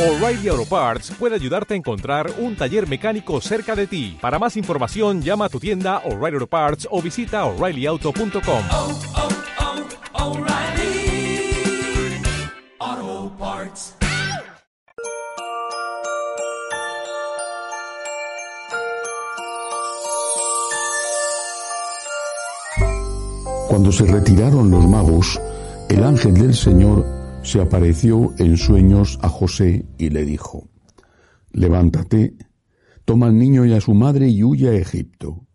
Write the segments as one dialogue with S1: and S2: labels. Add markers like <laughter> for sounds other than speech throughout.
S1: O'Reilly Auto Parts puede ayudarte a encontrar un taller mecánico cerca de ti. Para más información, llama a tu tienda O'Reilly Auto Parts o visita oreillyauto.com.
S2: oh, oh, Parts.
S3: Cuando se retiraron los magos, el ángel del Señor se apareció en sueños a José y le dijo, Levántate, toma al niño y a su madre y huye a Egipto.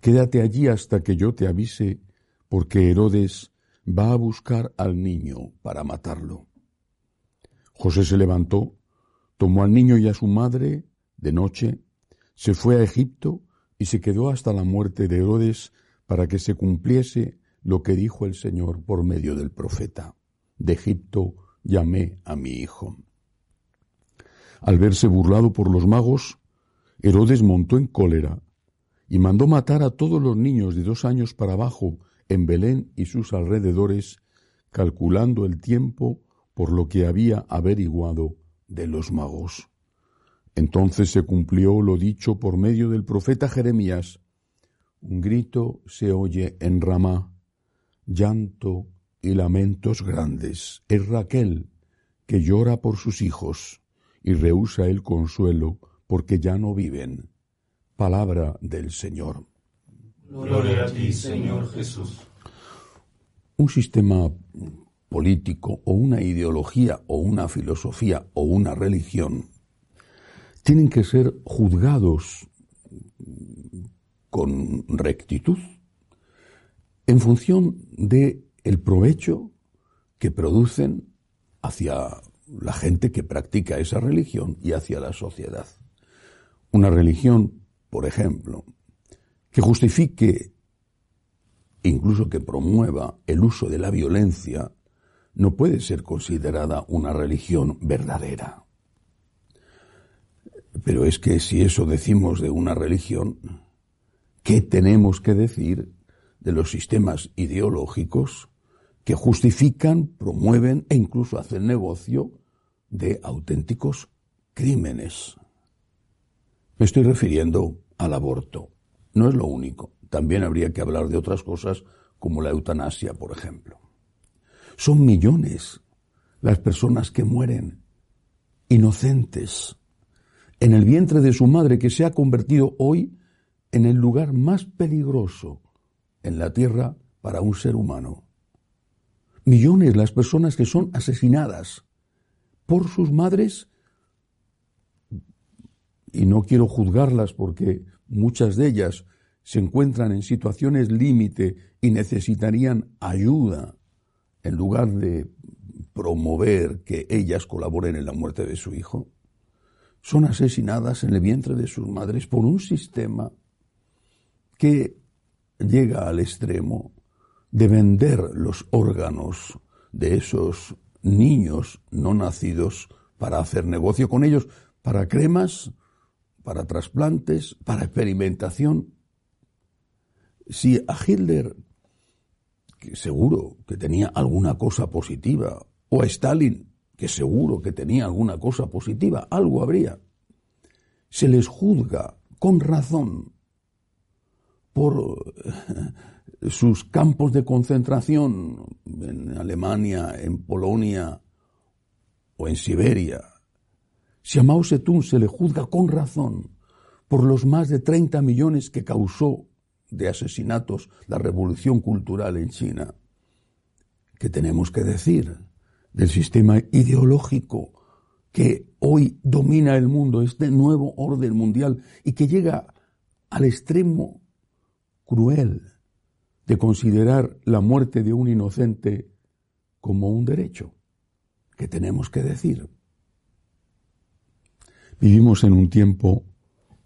S3: Quédate allí hasta que yo te avise, porque Herodes va a buscar al niño para matarlo. José se levantó, tomó al niño y a su madre de noche, se fue a Egipto y se quedó hasta la muerte de Herodes para que se cumpliese lo que dijo el Señor por medio del profeta. De Egipto llamé a mi hijo. Al verse burlado por los magos, Herodes montó en cólera y mandó matar a todos los niños de dos años para abajo en Belén y sus alrededores, calculando el tiempo por lo que había averiguado de los magos. Entonces se cumplió lo dicho por medio del profeta Jeremías. Un grito se oye en Ramá, llanto y lamentos grandes. Es Raquel que llora por sus hijos y rehúsa el consuelo porque ya no viven. Palabra del Señor.
S4: Gloria a ti, Señor Jesús.
S3: Un sistema político o una ideología o una filosofía o una religión tienen que ser juzgados con rectitud en función de el provecho que producen hacia la gente que practica esa religión y hacia la sociedad. Una religión, por ejemplo, que justifique, incluso que promueva el uso de la violencia, no puede ser considerada una religión verdadera. Pero es que si eso decimos de una religión, ¿qué tenemos que decir de los sistemas ideológicos que justifican, promueven e incluso hacen negocio de auténticos crímenes? Me estoy refiriendo al aborto. No es lo único. También habría que hablar de otras cosas como la eutanasia, por ejemplo. Son millones las personas que mueren inocentes en el vientre de su madre que se ha convertido hoy en el lugar más peligroso en la tierra para un ser humano. Millones las personas que son asesinadas por sus madres. Y no quiero juzgarlas porque muchas de ellas se encuentran en situaciones límite y necesitarían ayuda en lugar de promover que ellas colaboren en la muerte de su hijo, son asesinadas en el vientre de sus madres por un sistema que llega al extremo de vender los órganos de esos niños no nacidos para hacer negocio con ellos, para cremas, para trasplantes, para experimentación. Si a Hitler, que seguro que tenía alguna cosa positiva, o a Stalin, que seguro que tenía alguna cosa positiva, algo habría, se les juzga con razón por <laughs> sus campos de concentración en Alemania, en Polonia o en Siberia. Si a Mao Zedong se le juzga con razón por los más de 30 millones que causó de asesinatos la revolución cultural en China, ¿qué tenemos que decir del sistema ideológico que hoy domina el mundo, este nuevo orden mundial y que llega al extremo cruel de considerar la muerte de un inocente como un derecho que tenemos que decir. Vivimos en un tiempo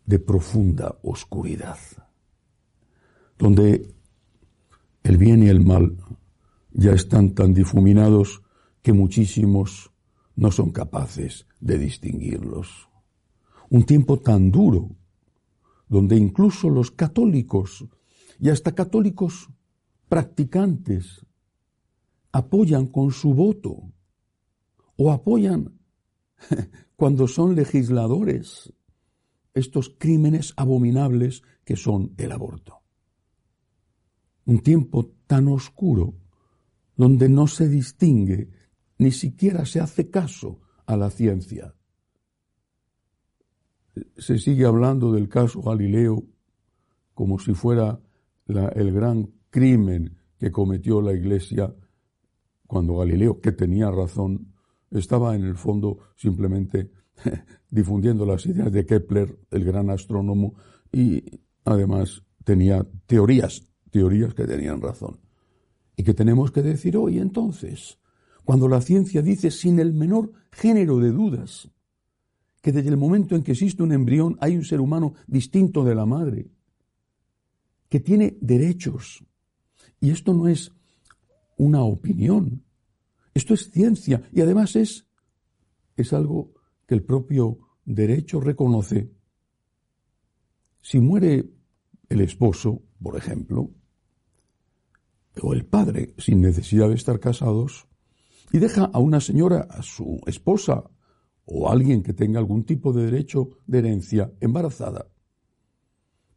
S3: de profunda oscuridad, donde el bien y el mal ya están tan difuminados que muchísimos no son capaces de distinguirlos. Un tiempo tan duro, donde incluso los católicos y hasta católicos practicantes apoyan con su voto o apoyan <laughs> cuando son legisladores estos crímenes abominables que son el aborto. Un tiempo tan oscuro donde no se distingue, ni siquiera se hace caso a la ciencia. Se sigue hablando del caso Galileo como si fuera el gran crimen que cometió la Iglesia cuando Galileo, que tenía razón, estaba en el fondo simplemente <laughs> difundiendo las ideas de Kepler, el gran astrónomo, y además tenía teorías, teorías que tenían razón. Y que tenemos que decir hoy entonces, cuando la ciencia dice sin el menor género de dudas que desde el momento en que existe un embrión hay un ser humano distinto de la madre, que tiene derechos. Y esto no es una opinión, esto es ciencia y además es, es algo que el propio derecho reconoce. Si muere el esposo, por ejemplo, o el padre, sin necesidad de estar casados, y deja a una señora, a su esposa, o a alguien que tenga algún tipo de derecho de herencia embarazada,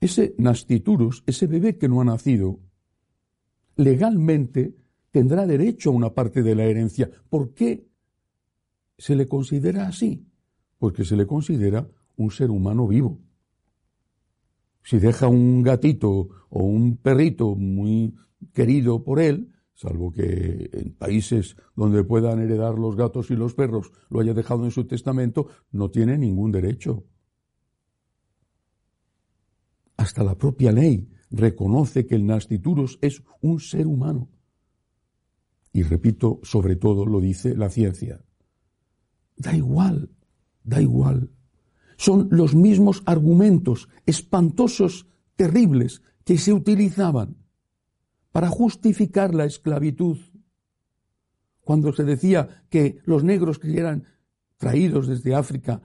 S3: ese nastiturus, ese bebé que no ha nacido, legalmente tendrá derecho a una parte de la herencia. ¿Por qué se le considera así? Porque se le considera un ser humano vivo. Si deja un gatito o un perrito muy querido por él, salvo que en países donde puedan heredar los gatos y los perros lo haya dejado en su testamento, no tiene ningún derecho. Hasta la propia ley reconoce que el nasciturus es un ser humano. Y repito, sobre todo lo dice la ciencia. Da igual, da igual. Son los mismos argumentos espantosos, terribles, que se utilizaban para justificar la esclavitud. Cuando se decía que los negros que eran traídos desde África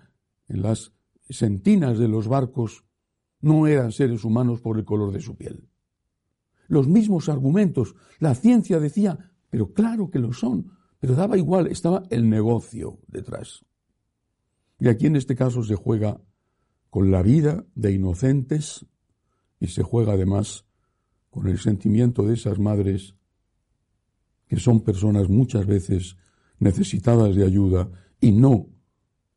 S3: en las sentinas de los barcos no eran seres humanos por el color de su piel. Los mismos argumentos, la ciencia decía, pero claro que lo son, pero daba igual, estaba el negocio detrás. Y aquí en este caso se juega con la vida de inocentes y se juega además con el sentimiento de esas madres que son personas muchas veces necesitadas de ayuda y no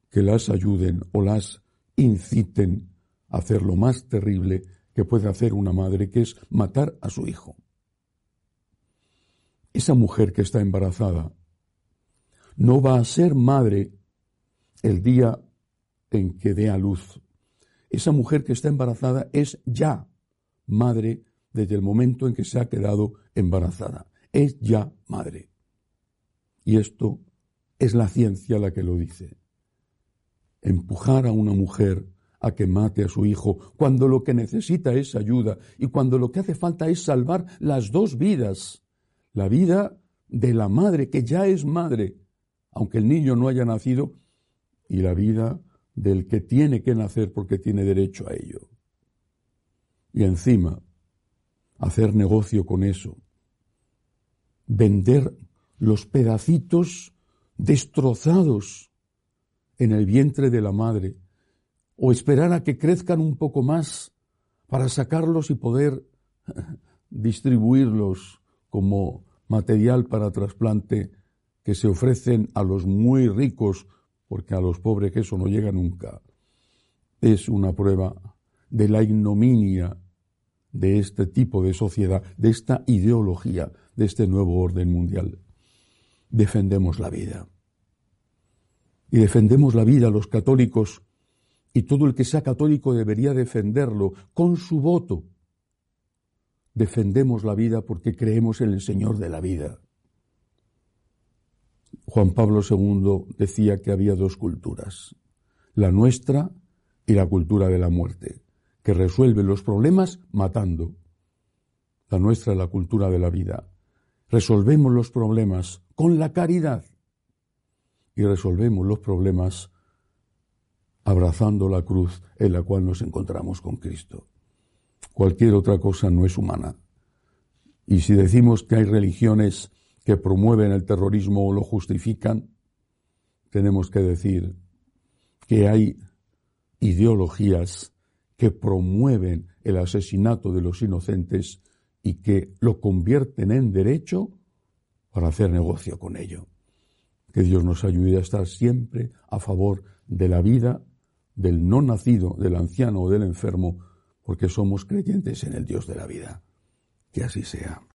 S3: que las ayuden o las inciten hacer lo más terrible que puede hacer una madre, que es matar a su hijo. Esa mujer que está embarazada no va a ser madre el día en que dé a luz. Esa mujer que está embarazada es ya madre desde el momento en que se ha quedado embarazada. Es ya madre. Y esto es la ciencia la que lo dice. Empujar a una mujer a que mate a su hijo cuando lo que necesita es ayuda y cuando lo que hace falta es salvar las dos vidas. La vida de la madre, que ya es madre, aunque el niño no haya nacido, y la vida del que tiene que nacer porque tiene derecho a ello. Y encima, hacer negocio con eso, vender los pedacitos destrozados en el vientre de la madre, o esperar a que crezcan un poco más para sacarlos y poder <laughs> distribuirlos como material para trasplante que se ofrecen a los muy ricos, porque a los pobres eso no llega nunca. Es una prueba de la ignominia de este tipo de sociedad, de esta ideología, de este nuevo orden mundial. Defendemos la vida. Y defendemos la vida los católicos, y todo el que sea católico debería defenderlo con su voto. Defendemos la vida porque creemos en el Señor de la vida. Juan Pablo II decía que había dos culturas, la nuestra y la cultura de la muerte que resuelve los problemas matando. La nuestra es la cultura de la vida. Resolvemos los problemas con la caridad y resolvemos los problemas abrazando la cruz en la cual nos encontramos con Cristo. Cualquier otra cosa no es humana. Y si decimos que hay religiones que promueven el terrorismo o lo justifican, tenemos que decir que hay ideologías que promueven el asesinato de los inocentes y que lo convierten en derecho para hacer negocio con ello. Que Dios nos ayude a estar siempre a favor de la vida del no nacido, del anciano o del enfermo, porque somos creyentes en el Dios de la vida. Que así sea.